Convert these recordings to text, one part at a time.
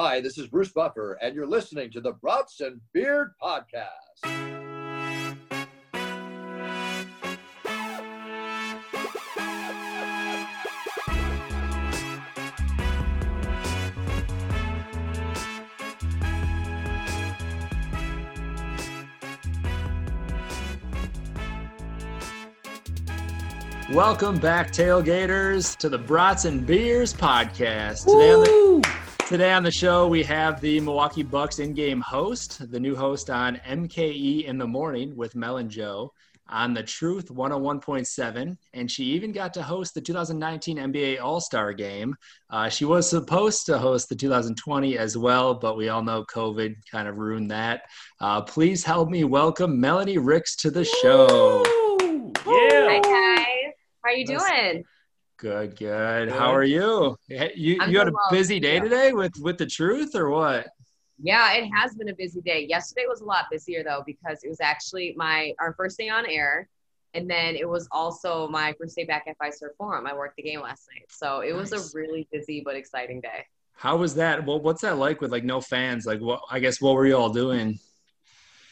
Hi, this is Bruce Buffer, and you're listening to the Brats and Beers Podcast. Welcome back, tailgaters, to the Brats and Beers podcast. Today on, the, today on the show, we have the Milwaukee Bucks in-game host, the new host on MKE in the morning with Mel and Joe on the Truth 101.7, and she even got to host the 2019 NBA All-Star Game. Uh, she was supposed to host the 2020 as well, but we all know COVID kind of ruined that. Uh, please help me welcome Melanie Ricks to the show. Yeah. Hi guys. How are you That's- doing? Good, good. How are you? You, you I'm you had a well. busy day Yeah. today with with the truth or what? Yeah, it has been a busy day. Yesterday was a lot busier though because it was actually my our first day on air, and then it was also my first day back at Fiserv Forum. I worked the game last night, so it was a really busy but exciting day. How was that? Well, what's that like with like no fans? Like, what? I guess what were you all doing?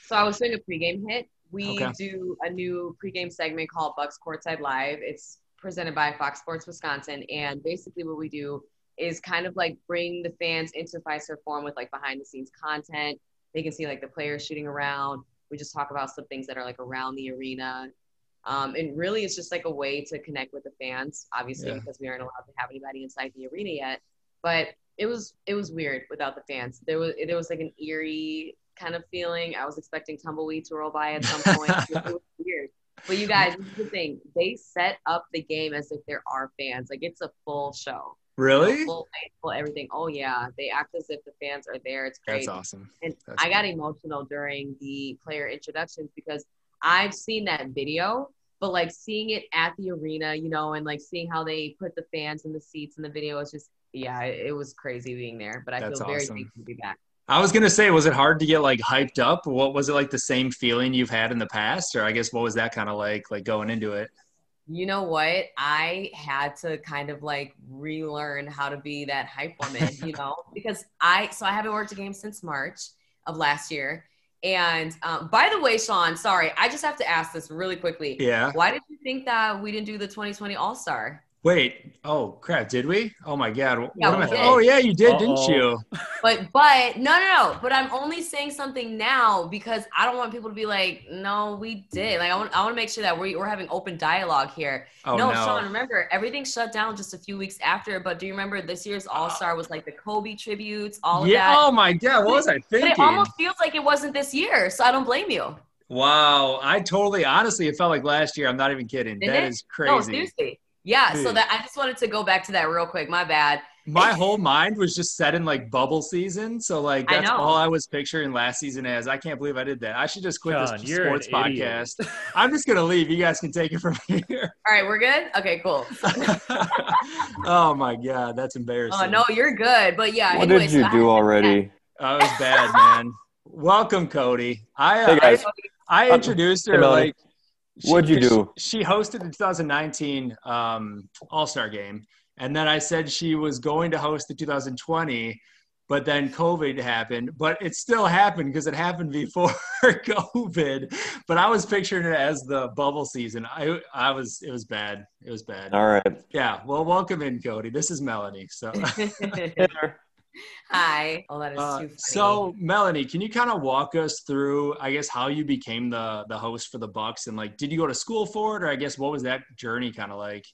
So I was doing a pregame hit. We Okay. do a new pregame segment called Bucks Courtside Live. It's presented by Fox Sports Wisconsin, and basically what we do is kind of like bring the fans into Fiserv Forum with like behind the scenes content. They can see like the players shooting around. We just talk about some things that are like around the arena. Um, and really, it's just like a way to connect with the fans, obviously, Yeah. because we aren't allowed to have anybody inside the arena yet. But it was it was weird without the fans. There was there was like an eerie kind of feeling. I was expecting tumbleweed to roll by at some point. it was weird. But you guys, this is the thing. They set up the game as if there are fans. Like it's a full show. Really? Full full everything. Oh yeah. They act as if the fans are there. It's great. That's awesome. And That's I got cool. emotional during the player introductions because I've seen that video, but like seeing it at the arena, you know, and like seeing how they put the fans in the seats in the video is just yeah, it, it was crazy being there. But I That's feel very awesome. thankful to be back. I was gonna say, was it hard to get like hyped up? What was it like the same feeling you've had in the past, or I guess what was that kind of like, like going into it? You know what? I had to kind of like relearn how to be that hype woman, you know, because I so I haven't worked a game since March of last year. And um, by the way, Sean, sorry, I just have to ask this really quickly. Yeah. Why did you think that we didn't do the 2020 All Star? Wait. Oh crap! Did we? Oh my god. What Yeah, am I- oh, did. Oh yeah, you did, didn't you? But but no no no. But I'm only saying something now because I don't want people to be like, no, we did. Like I want I want to make sure that we, we're having open dialogue here. Oh no, no. Sean, remember everything shut down just a few weeks after. But do you remember this year's uh, All Star was like the Kobe tributes, all of yeah. that. Oh my god. What was I but thinking? it almost feels like it wasn't this year, so I don't blame you. Wow, I totally, honestly, it felt like last year. I'm not even kidding. Didn't That it? is No, crazy. seriously. Yeah, so that I just wanted to go back to that real quick. My bad. My whole mind was just set in like bubble season. So like that's know. all I was picturing last season as. I can't believe I did that. I should just quit Sean, this you're sports podcast. I'm just gonna leave. You guys can take it from here. All right, we're good. Okay, cool. oh my god, that's embarrassing. Oh no, you're good. But yeah. What anyways, did you so do had- already? Oh, it was bad, man. Welcome, Cody. I uh, Hey, guys. I, I introduced her Hey, like. She- What'd you she- do? She, hosted the 2019 um, All Star Game, and then I said she was going to host the 2020, but then COVID happened. But it still happened because it happened before COVID. But I was picturing it as the bubble season. I I was it was bad. It was bad. All right. Yeah. Well, welcome in, Cody. This is Melanie. So. Hi. Oh, that is Uh, too funny. so Melanie, can you kind of walk us through, I guess, how you became the the host for the Bucks, and like, did you go to school for it, or I guess what was that journey kind of like?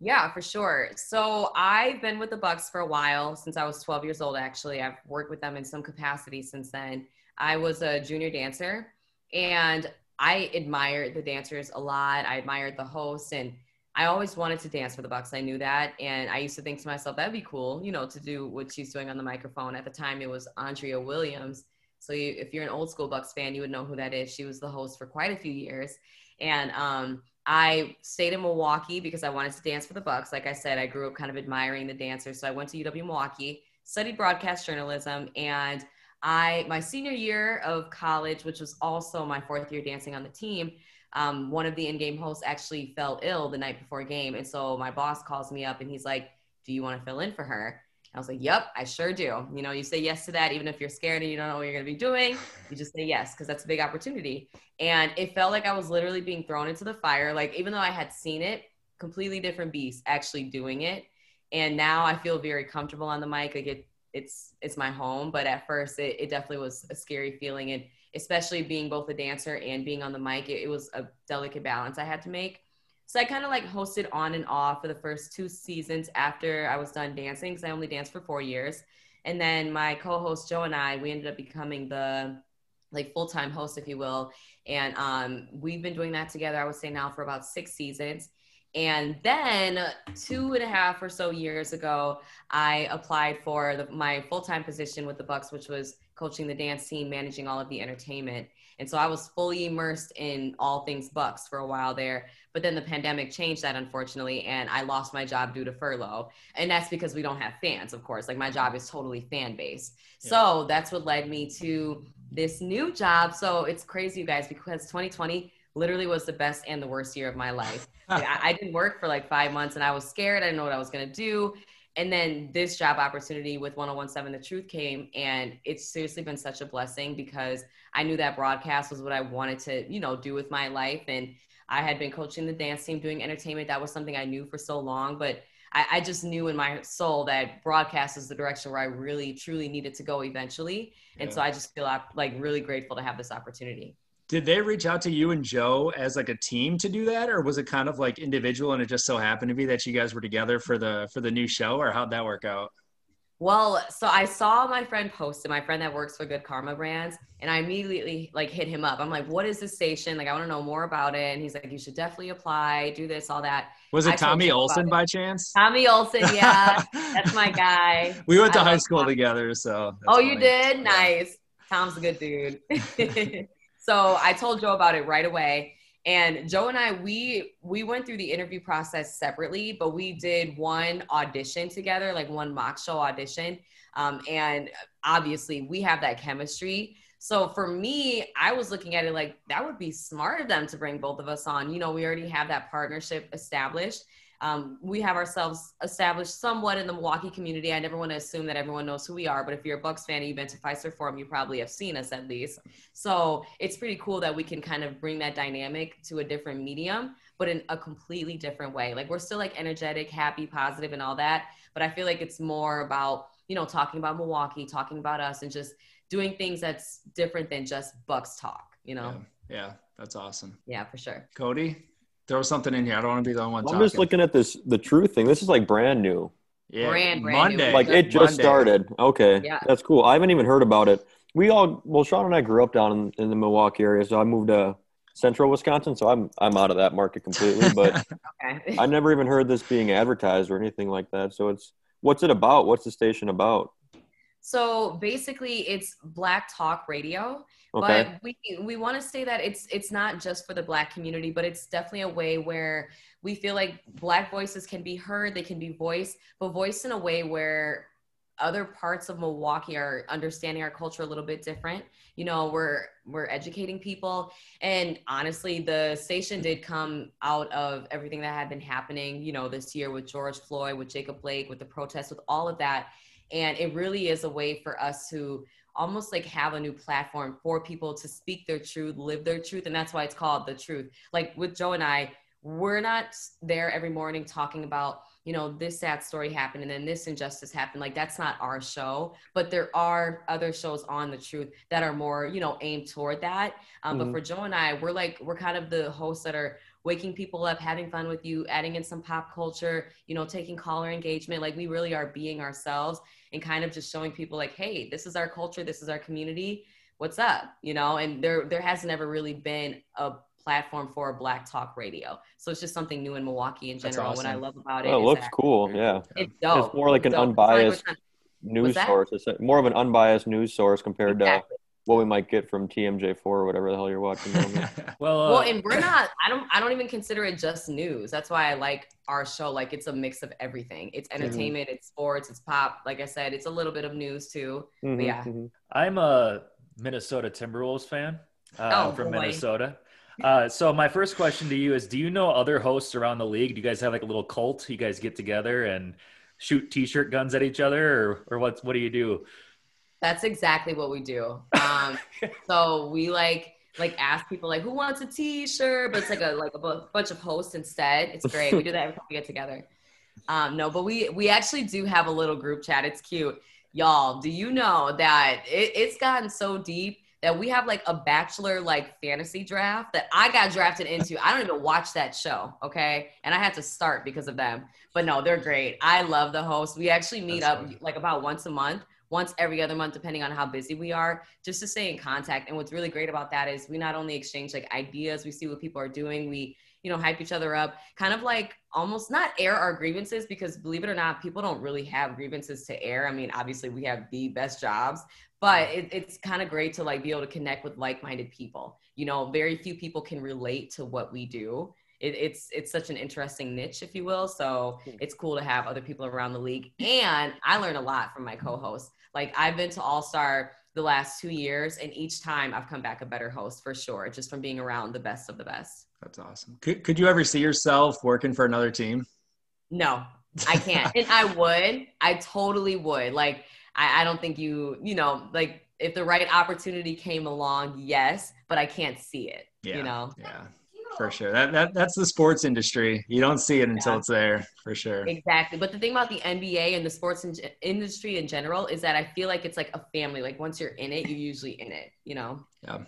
Yeah, for sure. So I've been with the Bucks for a while since I was 12 years old. Actually, I've worked with them in some capacity since then. I was a junior dancer, and I admired the dancers a lot. I admired the hosts, and I always wanted to dance for the Bucks. I knew that, and I used to think to myself, that'd be cool, you know, to do what she's doing on the microphone. At the time, it was Andrea Williams. So you, if you're an old school Bucks fan, you would know who that is. She was the host for quite a few years, and um, I stayed in Milwaukee because I wanted to dance for the Bucks. Like I said, I grew up kind of admiring the dancers. So I went to UW Milwaukee, studied broadcast journalism, and I my senior year of college, which was also my fourth year dancing on the team, um, one of the in-game hosts actually fell ill the night before game, and so my boss calls me up and he's like, "Do you want to fill in for her?" I was like, yep, I sure do. You know, you say yes to that, even if you're scared and you don't know what you're going to be doing, you just say yes, because that's a big opportunity. And it felt like I was literally being thrown into the fire. Like, even though I had seen it, completely different beast actually doing it. And now I feel very comfortable on the mic. Like, it, it's, it's my home. But at first, it, it definitely was a scary feeling. And especially being both a dancer and being on the mic, it, it was a delicate balance I had to make so I kind of like hosted on and off for the first two seasons after I was done dancing because I only danced for four years. And then my co-host Joe and I, we ended up becoming the like full-time host, if you will. And um, we've been doing that together, I would say now for about six seasons. And then two and a half or so years ago, I applied for the, my full-time position with the Bucks, which was coaching the dance team, managing all of the entertainment. And so I was fully immersed in all things Bucks for a while there. But then the pandemic changed that, unfortunately, and I lost my job due to furlough. And that's because we don't have fans, of course. Like my job is totally fan based. Yeah. So that's what led me to this new job. So it's crazy, you guys, because 2020 literally was the best and the worst year of my life. I, I didn't work for like five months and I was scared. I didn't know what I was going to do and then this job opportunity with 1017 the truth came and it's seriously been such a blessing because i knew that broadcast was what i wanted to you know do with my life. And i had been coaching the dance team doing entertainment. That was something i knew for so long but I, I just knew in my soul that broadcast is the direction where i really truly needed to go eventually. And so i just feel like really grateful to have this opportunity did they reach out to you and Joe as like a team to do that, or was it kind of like individual and it just so happened to be that you guys were together for the for the new show, or how'd that work out? Well, so I saw my friend post it, my friend that works for Good Karma Brands, and I immediately like hit him up. I'm like, "What is this station? Like, I want to know more about it." And he's like, "You should definitely apply, do this, all that." Was it I Tommy Olson by chance? Tommy Olson, yeah, that's my guy. We went to I high school Tommy. together, so. Oh, funny. you did? Nice. Tom's a good dude. So I told Joe about it right away. And Joe and I, we we went through the interview process separately, but we did one audition together, like one mock show audition. Um, and obviously, we have that chemistry. So for me, I was looking at it like that would be smart of them to bring both of us on. You know, we already have that partnership established um, we have ourselves established somewhat in the Milwaukee community. I never want to assume that everyone knows who we are, but if you're a Bucks fan and you've been to Fiserv Forum, you probably have seen us at least. So it's pretty cool that we can kind of bring that dynamic to a different medium, but in a completely different way. Like we're still like energetic, happy, positive, and all that, but I feel like it's more about you know talking about Milwaukee, talking about us, and just doing things that's different than just Bucks talk. You know? Yeah, yeah that's awesome. Yeah, for sure. Cody throw something in here. I don't want to be the only one. Talking. I'm talking. just looking at this the truth thing. This is like brand new. Yeah, brand, brand Monday. New. Like it just Monday. started. Okay, yeah, that's cool. I haven't even heard about it. We all well, Sean and I grew up down in, in the Milwaukee area, so I moved to central Wisconsin, so I'm I'm out of that market completely. But okay. I never even heard this being advertised or anything like that. So it's what's it about? What's the station about? So basically, it's Black Talk Radio. Okay. But we we want to say that it's it's not just for the Black community, but it's definitely a way where we feel like Black voices can be heard, they can be voiced, but voiced in a way where other parts of Milwaukee are understanding our culture a little bit different. You know, we're we're educating people, and honestly, the station did come out of everything that had been happening. You know, this year with George Floyd, with Jacob Blake, with the protests, with all of that and it really is a way for us to almost like have a new platform for people to speak their truth, live their truth. And that's why it's called the truth. Like with Joe and I, we're not there every morning talking about, you know, this sad story happened and then this injustice happened. Like that's not our show, but there are other shows on the truth that are more, you know, aimed toward that. Um, mm-hmm. But for Joe and I, we're like, we're kind of the hosts that are waking people up, having fun with you, adding in some pop culture, you know, taking caller engagement. Like we really are being ourselves and kind of just showing people like, hey, this is our culture, this is our community. What's up? You know, and there there has never really been a platform for a black talk radio. So it's just something new in Milwaukee in general. Awesome. What I love about it. Oh, it looks cool. Yeah. It's dope. It's more like an unbiased like news source. It's more of an unbiased news source compared exactly. To what we might get from TMJ4 or whatever the hell you're watching. well, uh, well, and we're not. I don't. I don't even consider it just news. That's why I like our show. Like it's a mix of everything. It's entertainment. Mm-hmm. It's sports. It's pop. Like I said, it's a little bit of news too. Mm-hmm, yeah. Mm-hmm. I'm a Minnesota Timberwolves fan. Uh, oh, from boy. Minnesota. Uh, so my first question to you is: Do you know other hosts around the league? Do you guys have like a little cult? You guys get together and shoot t-shirt guns at each other, or or what? What do you do? That's exactly what we do. Um, so we like like ask people like who wants a t-shirt, but it's like a like a b- bunch of hosts instead. It's great. We do that every time we get together. Um, no, but we we actually do have a little group chat. It's cute, y'all. Do you know that it, it's gotten so deep that we have like a bachelor like fantasy draft that I got drafted into. I don't even watch that show, okay? And I had to start because of them. But no, they're great. I love the host. We actually meet That's up funny. like about once a month once every other month, depending on how busy we are, just to stay in contact. And what's really great about that is we not only exchange like ideas, we see what people are doing, we, you know, hype each other up, kind of like almost not air our grievances because believe it or not, people don't really have grievances to air. I mean, obviously we have the best jobs, but it, it's kind of great to like be able to connect with like-minded people. You know, very few people can relate to what we do it, it's it's such an interesting niche, if you will. So hmm. it's cool to have other people around the league, and I learn a lot from my co-hosts. Like I've been to All Star the last two years, and each time I've come back a better host for sure, just from being around the best of the best. That's awesome. Could could you ever see yourself working for another team? No, I can't, and I would. I totally would. Like I, I don't think you you know like if the right opportunity came along, yes, but I can't see it. Yeah. You know. Yeah for sure. That, that that's the sports industry. You don't see it until yeah. it's there, for sure. Exactly. But the thing about the NBA and the sports in- industry in general is that I feel like it's like a family. Like once you're in it, you're usually in it. You know. Yeah,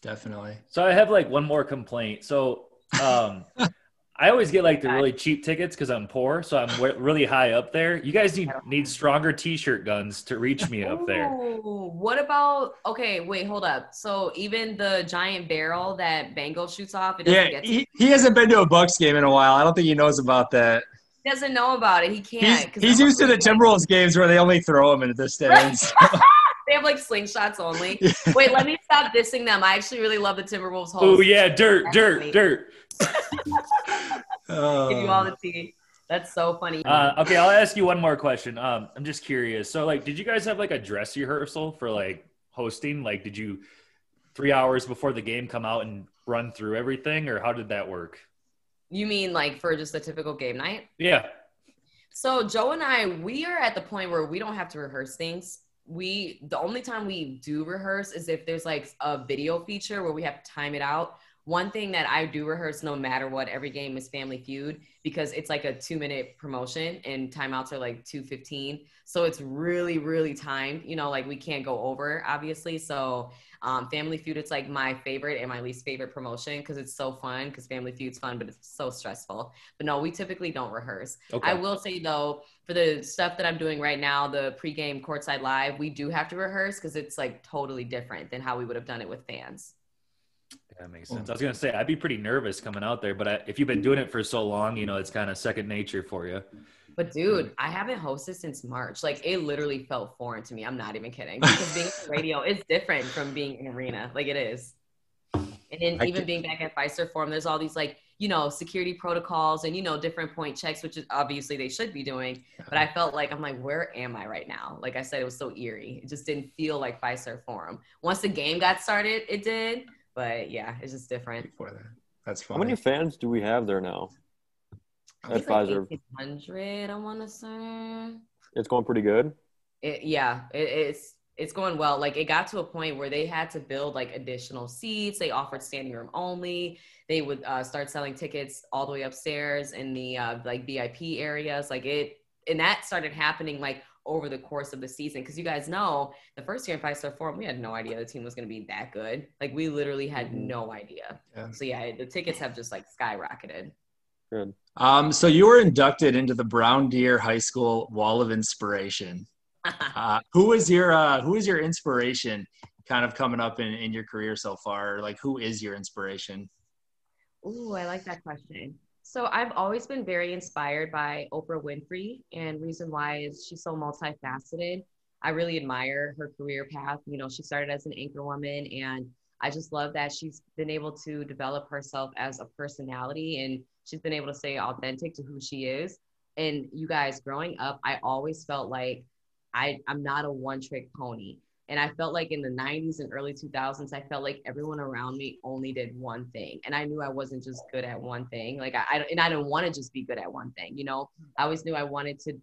definitely. So I have like one more complaint. So um, I always get like the really cheap tickets because I'm poor, so I'm really high up there. You guys need need stronger T-shirt guns to reach me up there. Ooh, what about? Okay, wait, hold up. So even the giant barrel that Bango shoots off, yeah, he, he hasn't been to a Bucks game in a while. I don't think he knows about that. He doesn't know about it. He can't. He's, he's used to the Timberwolves games where they only throw him into the stands. they have like slingshots only. Wait, let me stop dissing them. I actually really love the Timberwolves. Oh yeah, dirt, dirt, dirt oh. Give you all the tea. That's so funny. Uh, okay, I'll ask you one more question. Um, I'm just curious. So, like, did you guys have like a dress rehearsal for like hosting? Like, did you three hours before the game come out and run through everything, or how did that work? You mean like for just a typical game night? Yeah. So Joe and I, we are at the point where we don't have to rehearse things. We the only time we do rehearse is if there's like a video feature where we have to time it out one thing that I do rehearse no matter what every game is Family Feud because it's like a two minute promotion and timeouts are like 215. So it's really, really timed. You know, like we can't go over, obviously. So um, Family Feud, it's like my favorite and my least favorite promotion because it's so fun because Family Feud's fun, but it's so stressful. But no, we typically don't rehearse. Okay. I will say though, for the stuff that I'm doing right now, the pregame courtside live, we do have to rehearse because it's like totally different than how we would have done it with fans. That makes sense. I was gonna say I'd be pretty nervous coming out there, but I, if you've been doing it for so long, you know it's kind of second nature for you. But dude, mm. I haven't hosted since March. Like it literally felt foreign to me. I'm not even kidding. Because being on radio is different from being in arena. Like it is. And then I even can... being back at Fiserv Forum, there's all these like you know security protocols and you know different point checks, which is obviously they should be doing. But I felt like I'm like, where am I right now? Like I said, it was so eerie. It just didn't feel like Fiserv Forum. Once the game got started, it did. But yeah, it's just different. Before that. That's funny. How many fans do we have there now? At Fiserv. Like hundred, I want to say. It's going pretty good. It, yeah, it, it's it's going well. Like it got to a point where they had to build like additional seats. They offered standing room only. They would uh, start selling tickets all the way upstairs in the uh, like VIP areas. Like it, and that started happening like over the course of the season. Because you guys know the first year in Fiserv Forum, we had no idea the team was going to be that good. Like we literally had mm-hmm. no idea. Yeah. So yeah, the tickets have just like skyrocketed. Good. Um, so you were inducted into the Brown Deer High School Wall of Inspiration. uh, who is your uh, who is your inspiration kind of coming up in, in your career so far? Like who is your inspiration? Ooh, I like that question. So I've always been very inspired by Oprah Winfrey, and reason why is she's so multifaceted. I really admire her career path. You know, she started as an anchor woman, and I just love that she's been able to develop herself as a personality, and she's been able to stay authentic to who she is. And you guys, growing up, I always felt like I I'm not a one trick pony. And I felt like in the 90s and early 2000s, I felt like everyone around me only did one thing. And I knew I wasn't just good at one thing. Like I, I and I didn't want to just be good at one thing, you know? Mm-hmm. I always knew I wanted to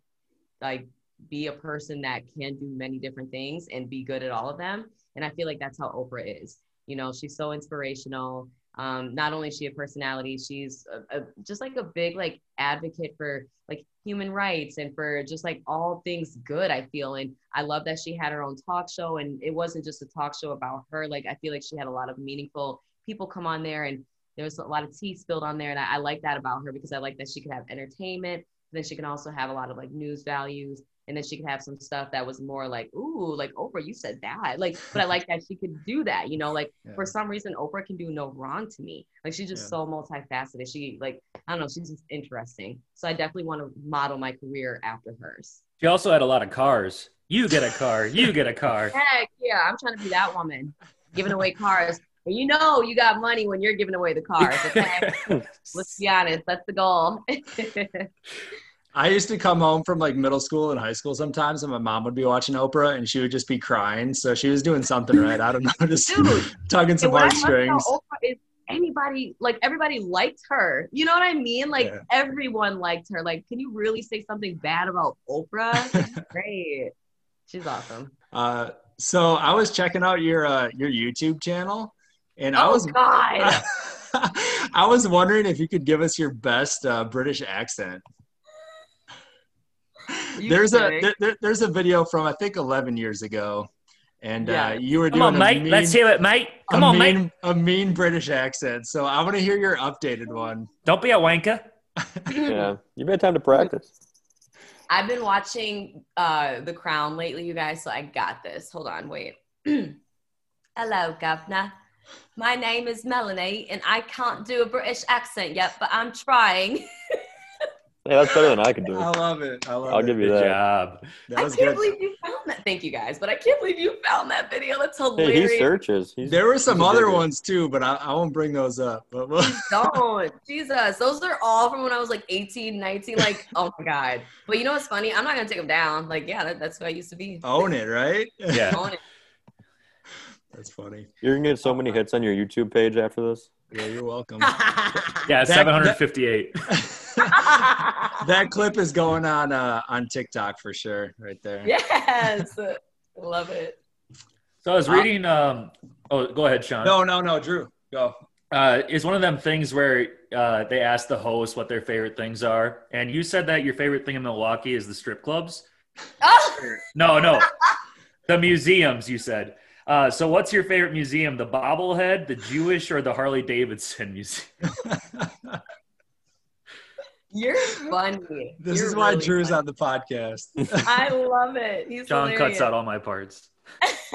like be a person that can do many different things and be good at all of them. And I feel like that's how Oprah is. You know, she's so inspirational. Um, not only is she a personality, she's a, a, just like a big like advocate for like human rights and for just like all things good. I feel, and I love that she had her own talk show, and it wasn't just a talk show about her. Like I feel like she had a lot of meaningful people come on there, and there was a lot of tea spilled on there, and I, I like that about her because I like that she could have entertainment. Then she can also have a lot of like news values and then she could have some stuff that was more like, ooh, like Oprah, you said that. Like, but I like that she could do that, you know, like yeah. for some reason Oprah can do no wrong to me. Like she's just yeah. so multifaceted. She like, I don't know, she's just interesting. So I definitely want to model my career after hers. She also had a lot of cars. You get a car, you get a car. Heck yeah, I'm trying to be that woman, giving away cars. And you know you got money when you're giving away the cars. Okay? Let's be honest, that's the goal. I used to come home from like middle school and high school sometimes, and my mom would be watching Oprah, and she would just be crying. So she was doing something right. I don't know, just Dude, tugging some heartstrings. Anybody like everybody liked her. You know what I mean? Like yeah. everyone liked her. Like, can you really say something bad about Oprah? Great, she's awesome. Uh, so I was checking out your uh, your YouTube channel, and oh, I was God. I was wondering if you could give us your best uh, British accent there's a there, there's a video from I think 11 years ago, and uh, yeah. uh, you were doing. Come on, mate. Mean, Let's hear it, mate. Come on, mean, mate. A mean British accent. So I want to hear your updated one. Don't be a wanker. yeah, you've had time to practice. I've been watching uh, The Crown lately, you guys. So I got this. Hold on, wait. Hello, Governor. My name is Melanie, and I can't do a British accent yet, but I'm trying. Yeah, that's better than I can do. I love it. I love I'll it. give you good that. job. That I was can't good. believe you found that. Thank you guys, but I can't believe you found that video. That's Hey, hilarious. he searches. He's, There were some other digger. ones too, but I, I won't bring those up. But we'll, Don't. Jesus. Those are all from when I was like 18, 19. Like, oh my God. But you know what's funny? I'm not going to take them down. Like, yeah, that, that's who I used to be. own it, right? Yeah. Own it. That's funny. You're gonna get so many hits on your YouTube page after this. Yeah, you're welcome. Yeah, That- 758. that clip is going on uh, on TikTok for sure, right there. yes. Love it. So I was reading. Um, oh, go ahead, Sean. No, no, no, Drew, go. Uh, it's one of them things where uh, they ask the host what their favorite things are, and you said that your favorite thing in Milwaukee is the strip clubs. Oh, No, no, the museums. You said. Uh, so, what's your favorite museum? The bobblehead, the Jewish, or the Harley Davidson museum? You're funny. This You're is why really Drew's funny. on the podcast. I love it. He's John hilarious. cuts out all my parts.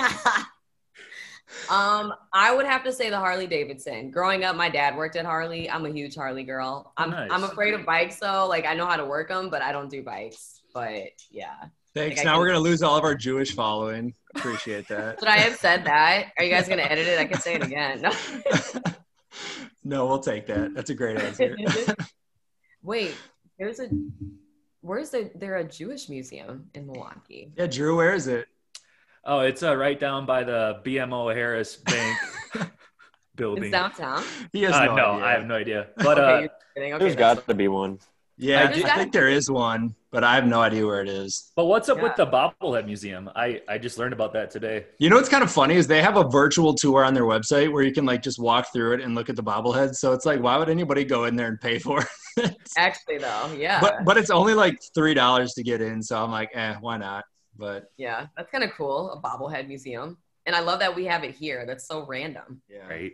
um, I would have to say the Harley Davidson. Growing up, my dad worked at Harley. I'm a huge Harley girl. I'm Nice. I'm afraid of bikes though. Like I know how to work them, but I don't do bikes. But yeah. Thanks. Like, now we're gonna lose all of our Jewish following. Appreciate that. Should I have said that? Are you guys gonna edit it? I can say it again. No. no, we'll take that. That's a great answer. Wait, there's a where's the there a Jewish museum in Milwaukee? yeah, Drew, where is it? Oh, it's uh, right down by the BMO Harris Bank building. It's downtown. He has Uh, no, no, idea. I have no idea. But okay, uh, you're. Okay, There's that's- got to be one. Yeah, There's I gotta think there is one, but I have no idea where it is. but what's up with the bobblehead museum? I I just learned about that today. You know what's kind of funny is they have a virtual tour on their website where you can like just walk through it and look at the bobbleheads. So it's like, why would anybody go in there and pay for it? Actually, though, yeah, but but it's only like three dollars to get in. So I'm like, eh, why not? But yeah, that's kind of cool. A bobblehead museum, and I love that we have it here. That's so random. yeah, Right.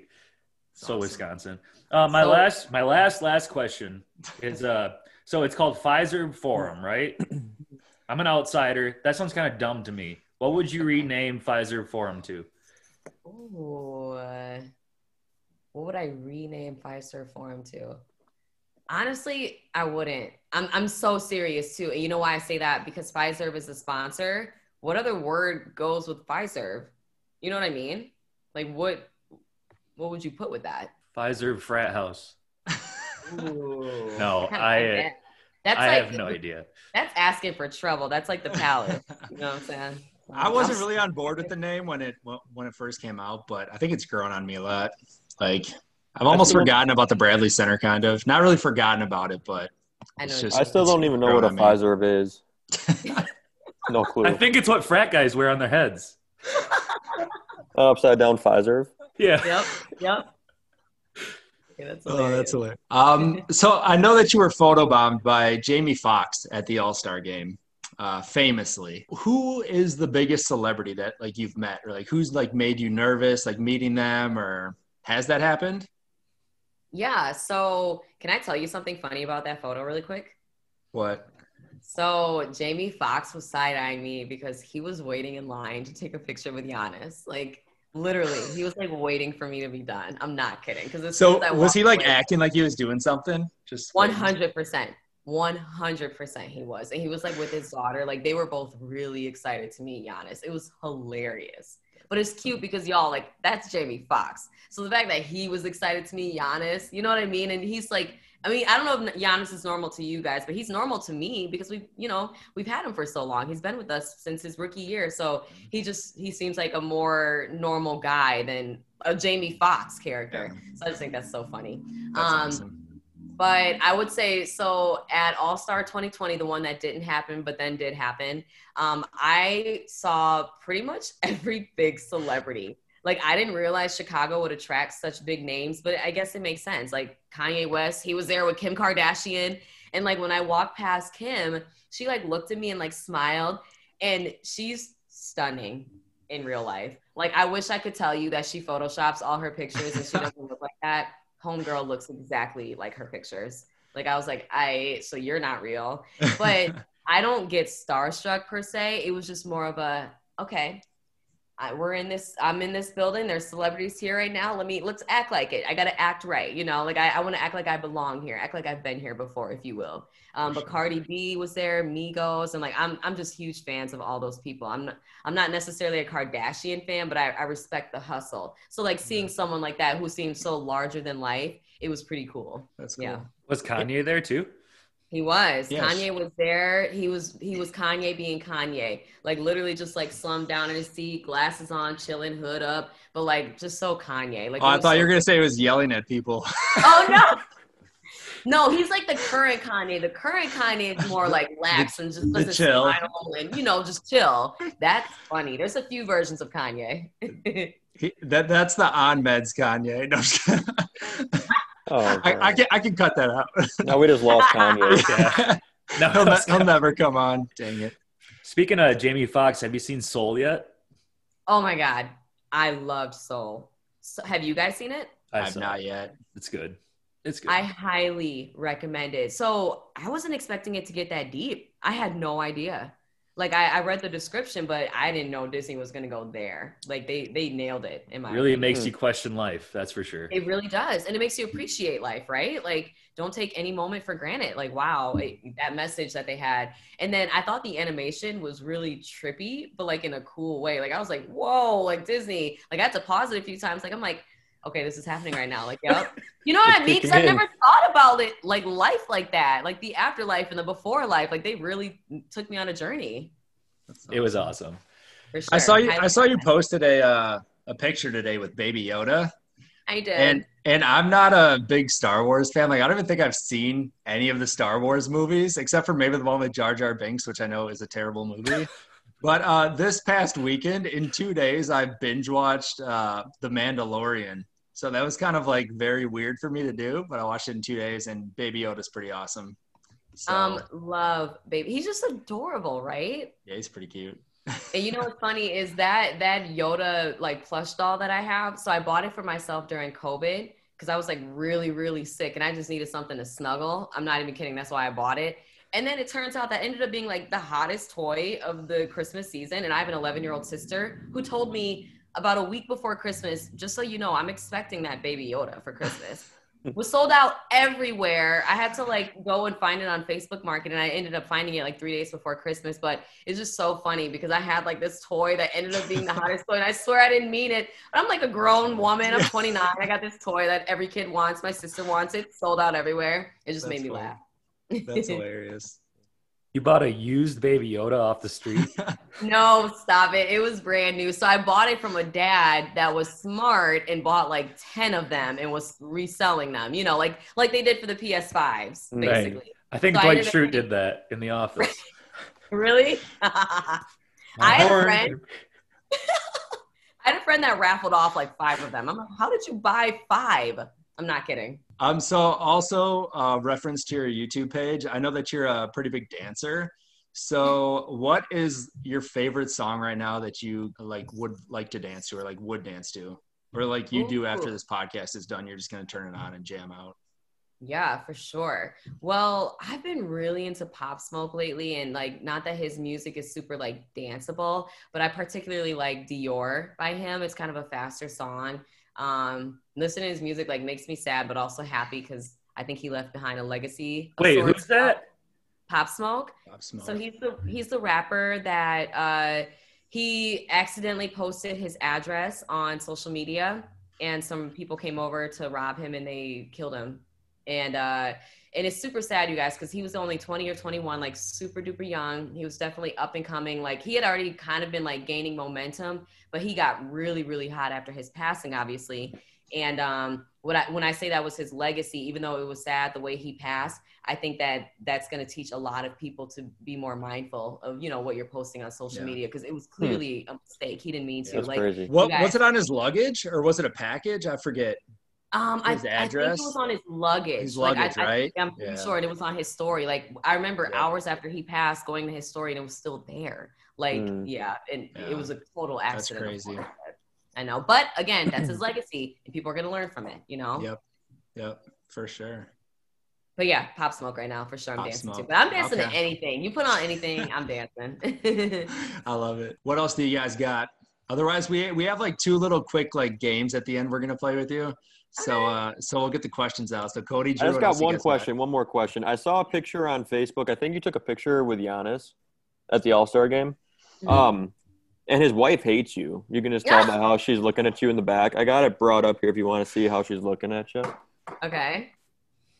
It's So awesome. Wisconsin. Uh, my So- last my last last question is uh so it's called Fiserv Forum, right? I'm an outsider. That sounds kind of dumb to me. What would you rename Fiserv Forum to? Ooh, uh, what would I rename Fiserv Forum to? Honestly, I wouldn't. I'm I'm so serious too. And you know why I say that? Because Fiserv is a sponsor. What other word goes with Fiserv? You know what I mean? Like what what would you put with that? Fiserv Frat House. No, I- like that. That's I like have no idea. that's asking for trouble. That's like the palace. You know what I'm saying? I wasn't really on board with the name when it when it first came out, but I think it's grown on me a lot. Like I've almost forgotten about the Bradley Center, kind of. Not really forgotten about it, but I know. Just- I still don't even know what a on. Fiserv is. no clue. I think it's what frat guys wear on their heads. Upside down Pfizer. Yeah. Yep. Yep. Okay, that's Oh, that's hilarious. hilarious. Um, so I know that you were photobombed by Jamie Foxx at the All Star game, uh, famously. Who is the biggest celebrity that like you've met, or like who's like made you nervous, like meeting them, or has that happened? Yeah. So, can I tell you something funny about that photo, really quick? What? So Jamie Foxx was side eyeing me because he was waiting in line to take a picture with Giannis. Like literally, he was like waiting for me to be done. I'm not kidding. Because it's So was he like acting like he was doing something? Just One hundred percent. One hundred percent he was. And he was like with his daughter. Like they were both really excited to meet Giannis. It was hilarious. But it's cute because y'all like that's Jamie Foxx. So the fact that he was excited to meet Giannis, you know what I mean? And he's like, I mean, I don't know if Giannis is normal to you guys, but he's normal to me because we've, you know, we've had him for so long. He's been with us since his rookie year. So he just he seems like a more normal guy than a Jamie Foxx character. So I just think that's so funny. That's um, awesome. But I would say so at All Star 2020, the one that didn't happen but then did happen. Um, I saw pretty much every big celebrity. Like I didn't realize Chicago would attract such big names, but I guess it makes sense. Like Kanye West, he was there with Kim Kardashian, and like when I walked past Kim, she like looked at me and like smiled, and she's stunning in real life. Like I wish I could tell you that she photoshops all her pictures and she doesn't look like that homegirl looks exactly like her pictures. Like I was like, I so you're not real. But I don't get starstruck per se. It was just more of a okay. I, we're in this. I'm in this building. There's celebrities here right now. Let me let's act like it. I got to act right. You know, like I, I want to act like I belong here. Act like I've been here before, if you will. Um, but Cardi B was there, Migos, and like I'm I'm just huge fans of all those people. I'm not I'm not necessarily a Kardashian fan, but I, I respect the hustle. So like seeing someone like that who seems so larger than life, it was pretty cool. That's cool. Yeah. Was Kanye there too? He was. Yes. Kanye was there. He was he was Kanye being Kanye. Like literally just like slumped down in his seat, glasses on, chilling, hood up, but like just so Kanye. Like Oh, I thought so- you were gonna say he was yelling at people. Oh no. No, he's like the current Kanye. The current Kanye is more like lax and just doesn't chill. and you know just chill. That's funny. There's a few versions of Kanye. He, that that's the on meds Kanye. No, I'm just kidding. Oh, I, I can I can cut that out. now we just lost Kanye. Yeah. No, he'll, ne- he'll never come on. Dang it. Speaking of Jamie Foxx, have you seen Soul yet? oh my god, I loved Soul. So, have you guys seen it? I I've not it. yet. It's good. It's good. I highly recommend it. So I wasn't expecting it to get that deep. I had no idea. Like I, I read the description, but I didn't know Disney was gonna go there. Like they they nailed it in my really opinion. makes you question life. That's for sure. It really does, and it makes you appreciate life, right? Like don't take any moment for granted. Like wow, it, that message that they had, and then I thought the animation was really trippy, but like in a cool way. Like I was like, whoa, like Disney. Like I had to pause it a few times. Like I'm like, okay, this is happening right now. Like yep. You know what I mean? Because I've never thought about it like life like that, like the afterlife and the before life. Like they really took me on a journey. It was awesome. For sure. I saw you. Highly I saw you posted a uh, a picture today with Baby Yoda, I did. and and I'm not a big Star Wars fan. Like I don't even think I've seen any of the Star Wars movies except for maybe the one with Jar Jar Binks, which I know is a terrible movie. but uh, this past weekend, in two days, I binge watched uh, The Mandalorian. So that was kind of like very weird for me to do, but I watched it in two days, and Baby Yoda's pretty awesome. So um, love baby. He's just adorable, right? yeah, he's pretty cute. And you know what's funny is that that Yoda like plush doll that I have. So I bought it for myself during COVID because I was like really really sick and I just needed something to snuggle. I'm not even kidding. That's why I bought it. And then it turns out that ended up being like the hottest toy of the Christmas season. And I have an 11 year old sister who told me about a week before Christmas, just so you know, I'm expecting that baby Yoda for Christmas. was sold out everywhere. I had to like go and find it on Facebook Market, and I ended up finding it like three days before Christmas. But it's just so funny because I had like this toy that ended up being the hottest toy, and I swear I didn't mean it. But I'm like a grown woman. I'm 29. I got this toy that every kid wants. My sister wants it. Sold out everywhere. It just That's made me funny. laugh. That's hilarious. You bought a used Baby Yoda off the street. No, stop it. It was brand new. So I bought it from a dad that was smart and bought like 10 of them and was reselling them, you know, like like they did for the PS5s, Right. basically. I think So I Dwight ended Schrute did that in the office. really? I had a friend. I had a friend that raffled off like five of them. I'm like, how did you buy five? I'm not kidding. Um, so also uh, reference to your YouTube page. I know that you're a pretty big dancer. So what is your favorite song right now that you like would like to dance to or like would dance to? Or like you do after this podcast is done, you're just gonna turn it on and jam out. Yeah, for sure. Well, I've been really into Pop Smoke lately, and like, not that his music is super like danceable, but I particularly like Dior by him. It's kind of a faster song. Um, listening to his music like makes me sad, but also happy because I think he left behind a legacy. Wait, who's that? Pop Smoke. Pop Smoke. So he's the he's the rapper that uh, he accidentally posted his address on social media, and some people came over to rob him, and they killed him and uh and it's super sad you guys because he was only 20 or 21 like super duper young he was definitely up and coming like he had already kind of been like gaining momentum but he got really really hot after his passing obviously and um when i when i say that was his legacy even though it was sad the way he passed i think that that's going to teach a lot of people to be more mindful of you know what you're posting on social Yeah. media because it was clearly a mistake he didn't mean to That's like crazy. what guys- was it on his luggage or was it a package? I forget. Um, I, His I think address? it was on his luggage. His luggage, I, I, right? I'm pretty Yeah. sure it was on his story. Like I remember Yeah. hours after he passed, going to his story, and it was still there. Like Mm. yeah, and Yeah. it was a total accident. That's crazy. I know, but again, that's his legacy, and people are gonna learn from it. You know. Yep. Yep, for sure. But yeah, pop smoke right now for sure. I'm Pop dancing Smoke. too. But I'm dancing to anything. You put on anything, I'm dancing. I love it. What else do you guys got? Otherwise, we we have like two little quick like games at the end we're gonna play with you. So uh so we'll get the questions out. So Cody, Drew, I just got one guys question, one more question. I saw a picture on Facebook. I think you took a picture with Giannis at the All Star game. Mhm. Um, and his wife hates you. You can just tell by how she's looking at you in the back. I got it brought up here if you want to see how she's looking at you. okay.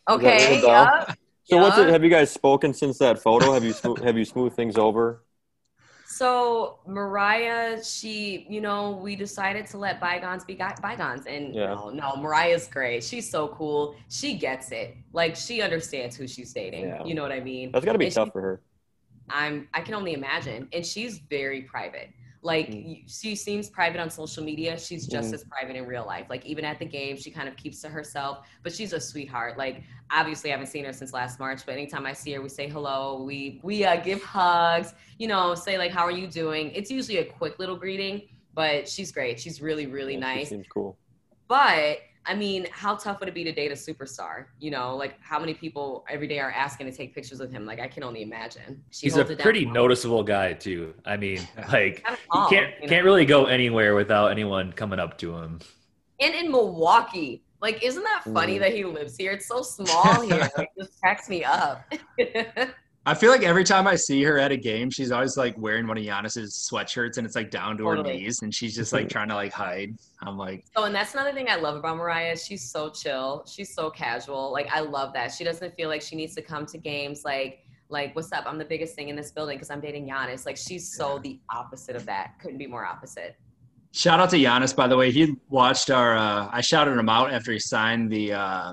Okay. ring a bell? Yeah. So what's it? Have you guys spoken since that photo? Have you smo- have you smoothed things over? So Mariah, she, you know, we decided to let bygones be bygones, and Yeah. no, no, Mariah's great. She's so cool. She gets it. Like she understands who she's dating. Yeah. You know what I mean? That's got to be And tough she- for her. I'm. I can only imagine. And she's very private. Like Mm. she seems private on social media. She's just Mm. as private in real life. Like even at the game, she kind of keeps to herself. But she's a sweetheart. Like obviously, I haven't seen her since last March. But anytime I see her, we say hello. We we uh, give hugs. You know, say like, "How are you doing?" It's usually a quick little greeting. But she's great. She's really really Yeah, she nice. Seems cool. But I mean, how tough would it be to date a superstar? You know, like how many people every day are asking to take pictures with him? Like I can only imagine. She He's a holds it down pretty noticeable guy too. I mean, like Kind of you tall, can't you know? can't really go anywhere without anyone coming up to him. And in Milwaukee, like, isn't that funny Mhm. that he lives here? It's so small here. like, it just cracks me up. I feel like every time I see her at a game, she's always like wearing one of Giannis's sweatshirts and it's like down to her knees and she's just like trying to like hide. I'm like, Oh, and that's another thing I love about Mariah. She's so chill. She's so casual. Like, I love that. She doesn't feel like she needs to come to games like, like, what's up? I'm the biggest thing in this building because I'm dating Giannis. Like, she's so the opposite of that. Couldn't be more opposite. shout out to Giannis, by the way. He watched our, uh, I shouted him out after he signed the, uh,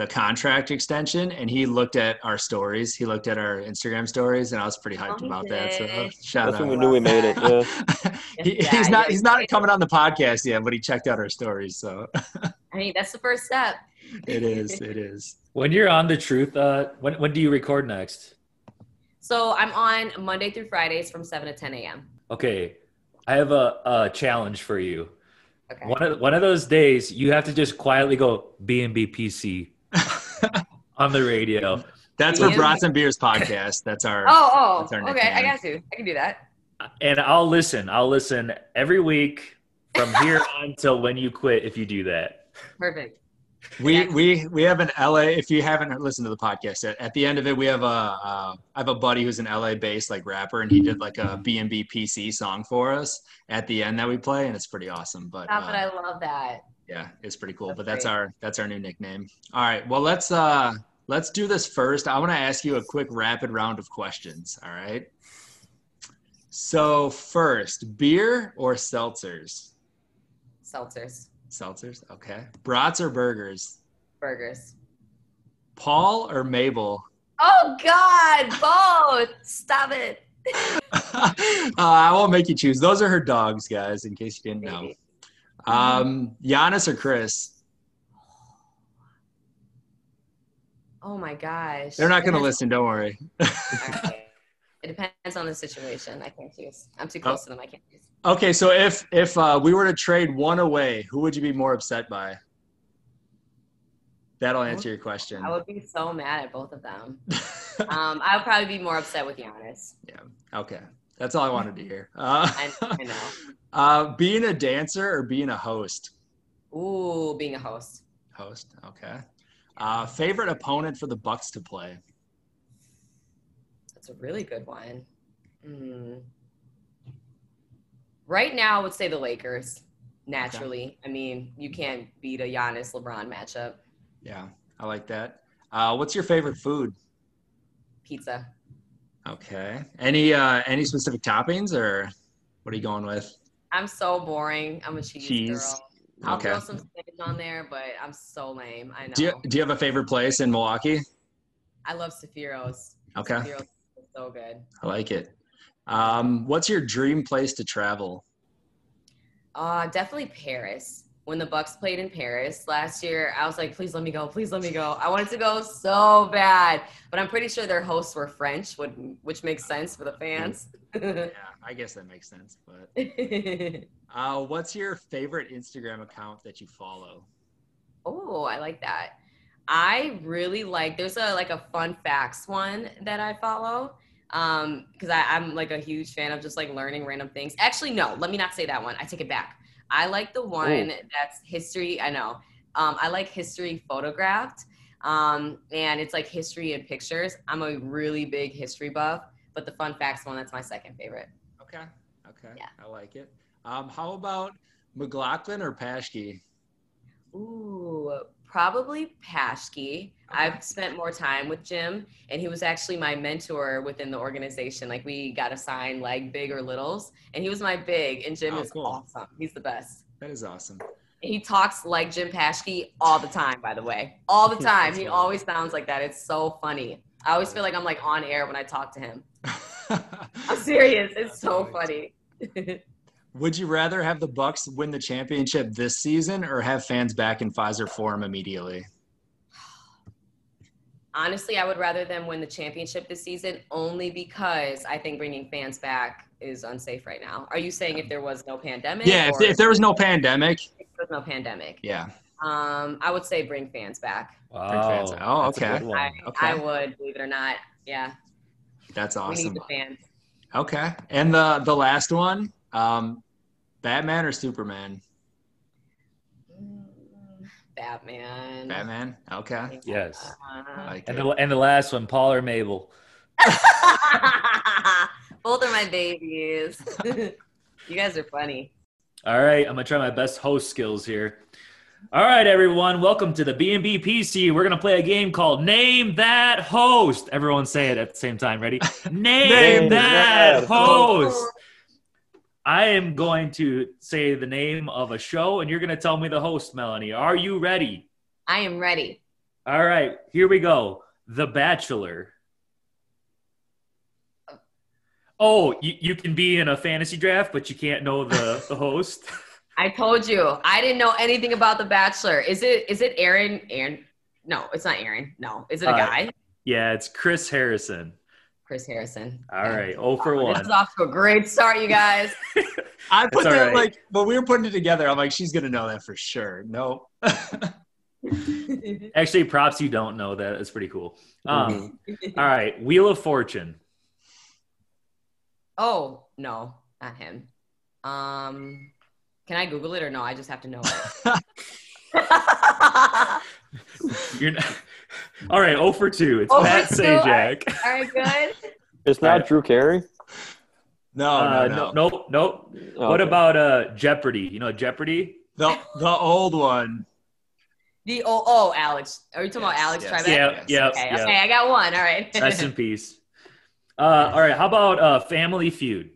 the contract extension and he looked at our stories. He looked at our Instagram stories and I was pretty hyped Oh, he about that. So did. shout That's out. when we knew we made it. Yeah. he, Yeah, he's not he's not coming on the podcast yet, but he checked out our stories. So I mean, that's the first step. it is, it is. When you're on the truth, uh, when when do you record next? So, I'm on Monday through Fridays from 7 to 10 a.m. Okay, I have a, a challenge for you. Okay. One of one of those days, you have to just quietly go B and B PC on the radio, That's for Yeah. Brats and Beers podcast. That's our Oh, That's our oh, okay. I got you. I can do that. and I'll listen. I'll listen every week from here on till when you quit. If you do that, Perfect. we we we have an LA. If you haven't listened to the podcast yet, at the end of it, we have a uh, I have a buddy who's an LA based like rapper, and he did like a B and B PC song for us at the end that we play, and it's pretty awesome. But Stop it. uh, I love that. yeah, it's pretty cool. That's but that's great. our that's our new nickname. All right, well let's uh let's do this first. I want to ask you a quick rapid round of questions. All right. So first, beer or seltzers? Seltzers, Seltzers, okay. Brats or burgers? burgers. Paul or Mabel? Oh God, both. Stop it. uh, I won't make you choose. Those are her dogs, guys. In case you didn't know. Um, Giannis or Khris? Oh my gosh. They're not going to listen. Don't worry. It depends on the situation. I can't choose. I'm too close to them. I can't choose. Okay, so if if uh, we were to trade one away, who would you be more upset by? That'll answer your question. I would be so mad at both of them. um, I would probably be more upset with Giannis. Yeah. Okay, that's all I wanted to hear. Uh, I, I know. uh, being a dancer or being a host? Ooh, being a host. Host. Okay. Uh, favorite opponent for the Bucks to play? That's a really good one. Hmm. Right now, I would say the Lakers. Naturally, I mean, you can't beat a Giannis LeBron matchup. Yeah, I like that. Uh, what's your favorite food? Pizza. Okay. Any uh, any specific toppings or what are you going with? I'm so boring. I'm a cheese, Cheese. girl. I'll Okay. throw some spinach on there, but I'm so lame. I know. Do you, do you have a favorite place in Milwaukee? I love Zaffiro's. Okay, Zaffiro's so good. I like it. Um, what's your dream place to travel? Uh, definitely Paris. When the Bucks played in Paris last year, I was like, please let me go, please let me go. I wanted to go so bad, but I'm pretty sure their hosts were French, which, which makes sense for the fans. Yeah, I guess that makes sense. But uh, what's your favorite Instagram account that you follow? oh, I like that. I really like. There's a like a fun facts one that I follow um because i'm like a huge fan of just like learning random things actually no let me not say that one i take it back i like the one that's history i know um i like history photographed um and it's like history and pictures i'm a really big history buff but the fun facts one that's my second favorite Okay, okay, Yeah. I like it. Um, how about McLaughlin or Paschke? Ooh, probably Paschke. I've spent more time with Jim, and he was actually my mentor within the organization. Like we got assigned like big or littles, and he was my big. And Jim Oh, is cool. awesome. He's the best. That is awesome. He talks like Jim Paschke all the time. By the way, all the time. He always sounds like that. It's so funny. I always feel like I'm like on air when I talk to him. I'm serious. It's so funny. Would you rather have the Bucks win the championship this season or have fans back in Fiserv Forum immediately? Honestly, I would rather them win the championship this season only because I think bringing fans back is unsafe right now. Are you saying if there was no pandemic? Yeah, if, if there was no pandemic, if there was no pandemic, yeah. um, I would say bring fans back. bring fans. Oh, okay. I, Okay. I would, believe it or not. Yeah, That's we awesome. need the fans. Okay. And the the last one, um, Batman or Superman? Batman. Batman. Okay. Yes. Uh, like And the, and the last one, Paul or Mabel. Both are my babies. you guys are funny. All right, I'm gonna try my best host skills here. All right, everyone, welcome to the B&B PC. We're gonna play a game called Name That Host. Everyone say it at the same time. Ready? Name, Name that that host. I am going to say the name of a show, and you're gonna tell me the host, Melanie. Are you ready? I am ready. All right, here we go. The Bachelor. Oh, you, you can be in a fantasy draft, but you can't know the, the host. I told you. I didn't know anything about The Bachelor. Is it is it Aaron? Aaron? No, it's not Aaron. No. Is it a Uh, guy? Yeah, it's Chris Harrison. Chris Harrison. All right, 0 for This 1. is off to a great start, you guys. I put It's that right. like when we were putting it together, I'm like, she's gonna know that for sure. No. Actually, props you don't know that. It's pretty cool. Um, Mhm. All right, Wheel of Fortune. oh no, not him. Um, can I Google it or no? I just have to know it. You're not... All right, 0 for 2. It's 0 for Pat 2, Sajak. All right, good. It's not Drew Carey. no, Uh, no, no, no, nope, nope. What Okay. about uh, Jeopardy? You know Jeopardy? The the old one. The oh oh Alex. Are you talking about Alex yes, Trebek? Yeah, yes. yeah, Okay, yeah. okay, I got one. All right. Rest in peace. Uh, all right, how about uh, Family Feud?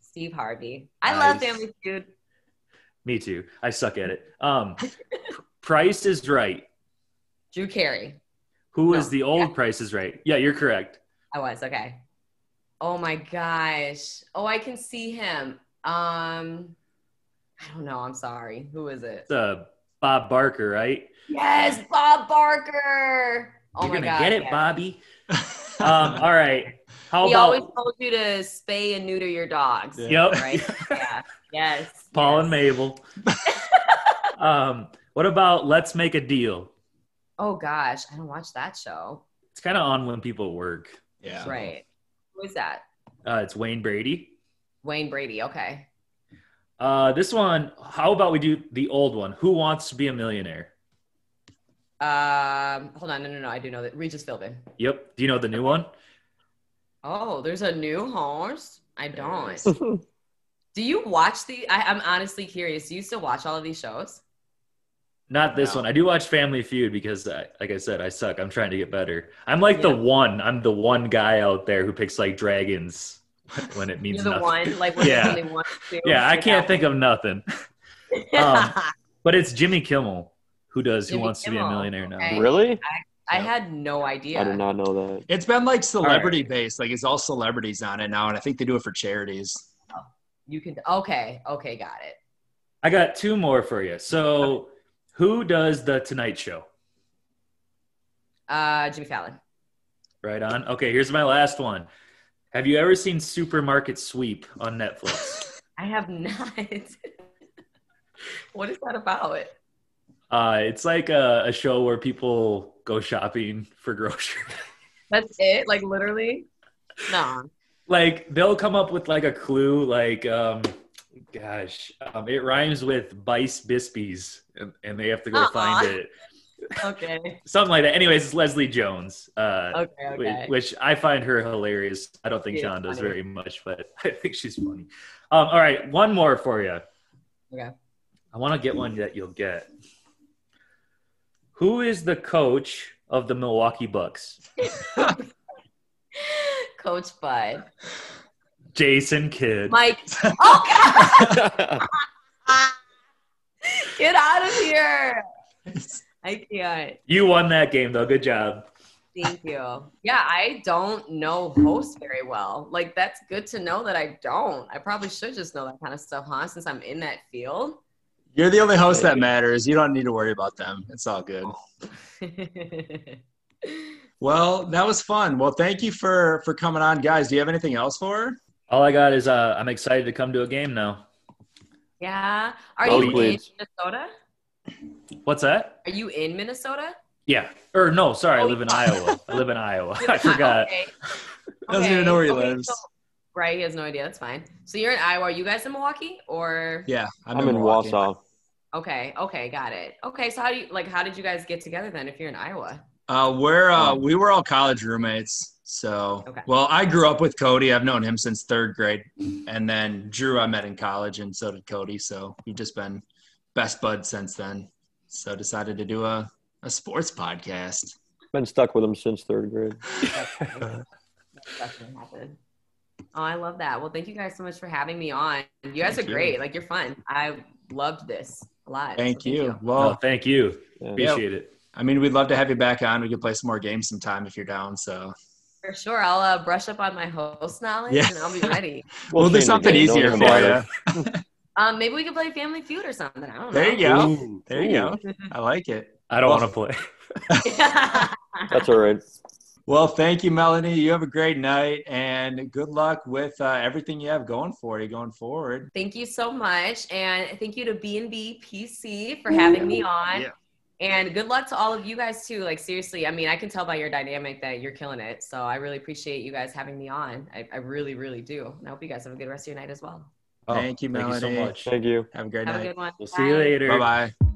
Steve Harvey. I love Family Feud. Me too. I suck at it. Um, Pr- Price is Right. Drew Carey. Who No. is the old Yeah. Price is Right? Yeah, you're correct. I was okay. Oh my gosh. Oh, I can see him. Um, I don't know. I'm sorry. Who is it? It's uh, Bob Barker, right? Yes, Bob Barker. Oh you're my gonna god. get it, yeah. Bobby. Um, all right. How He about always told you to spay and neuter your dogs. Yeah. Yep. Right? yeah. Yes. Paul yes. and Mabel? um, what about Let's Make a Deal? Oh gosh, I don't watch that show. It's kind of on when people work. yeah. Right. Who is that? Uh, it's Wayne Brady. Wayne Brady. Okay. Uh, this one, how about we do the old one? Who wants to be a millionaire? Um, hold on. No, no, no. I do know that. Regis Philbin. Yep. Do you know the new one? Oh, there's a new horse. I don't. Do you watch the? I, I'm honestly curious. Do you still watch all of these shows? Not this No. one. I do watch Family Feud because, I, like I said, I suck. I'm trying to get better. I'm like the one. I'm the one guy out there who picks like dragons when it means You're the nothing. one, like when Yeah. only one. Yeah, I can't that think of nothing. um, But it's Jimmy Kimmel who does Who Jimmy Wants to Be a Millionaire now. okay. really? I had no idea. I did not know that. It's been like celebrity based. Like it's all celebrities on it now, and I think they do it for charities. You can. Okay. Okay. Got it. I got two more for you. So, who does the Tonight Show? Uh, Jimmy Fallon. Right on. Okay, here's my last one. Have you ever seen Supermarket Sweep on Netflix? I have not. what is that about? uh, it's like a, a show where people go shopping for groceries. That's it. Like literally. No. like they'll come up with like a clue, like um, gosh, um, it rhymes with Bice Bispies, and, and they have to go Uh-uh. find it. Okay. Something like that. Anyways, it's Leslie Jones. Uh, Okay. Which, Okay. which I find her hilarious. I don't think She Sean does funny. very much, but I think she's funny. Um, all right, one more for you. Okay. I want to get one that you'll get. Who is the coach of the Milwaukee Bucks? Coach Bud. Jason Kidd. Mike. Oh God. Get out of here. I can't. you won that game, though. Good job. Thank you. Yeah, I don't know host very well. Like that's good to know that I don't. I probably should just know that kind of stuff, huh? Since I'm in that field. You're the only host that matters. You don't need to worry about them. It's all good. Well, that was fun. Well, thank you for for coming on, guys. Do you have anything else for her? All I got is uh, I'm excited to come to a game now. yeah. Are Oh, you please. in Minnesota? What's that? Are you in Minnesota? Yeah. Or no, sorry, I Oh, live in Iowa. I live in Iowa. I forgot. Okay. Doesn't even know where he Okay, lives. so- right, he has no idea. That's fine. So you're in Iowa. Are you guys in Milwaukee or? Yeah, I'm, I'm in Milwaukee. Wausau. Okay. Okay. Got it. Okay. So how do you like? How did you guys get together then? If you're in Iowa. Uh, we're uh, Oh. we were all college roommates. So, Okay. well, I grew up with Cody. I've known him since third grade, and then Drew I met in college, and so did Cody. So we've just been best buds since then. So decided to do a a sports podcast. Been stuck with him since third grade. That's nice. That's what happened. Oh, I love that. Well, thank you guys so much for having me on. You guys Thank are you. great. Like you're fun. I loved this a lot. Thank So you. Oh, Well, thank you. Yeah. Appreciate it. I mean, we'd love to have you back on. We could play some more games sometime if you're down. So For sure. I'll uh, brush up on my host knowledge Yeah. and I'll be ready. we'll, do something game. Easier for bother. you. Um, maybe we could play Family Feud or something. I don't know. There you go. Ooh. There you go. I like it. I don't Well- want to play. That's all right. Well, thank you, Melanie. You have a great night, and good luck with uh, everything you have going for you going forward. Thank you so much, and thank you to B&B PC for having me on. Yeah. And good luck to all of you guys too. Like seriously, I mean, I can tell by your dynamic that you're killing it. So I really appreciate you guys having me on. I, I really, really do. And I hope you guys have a good rest of your night as well. Oh, Thank you, Thank you so much. Thank you. Have a great Have a night. good one. We'll see you later. Bye bye.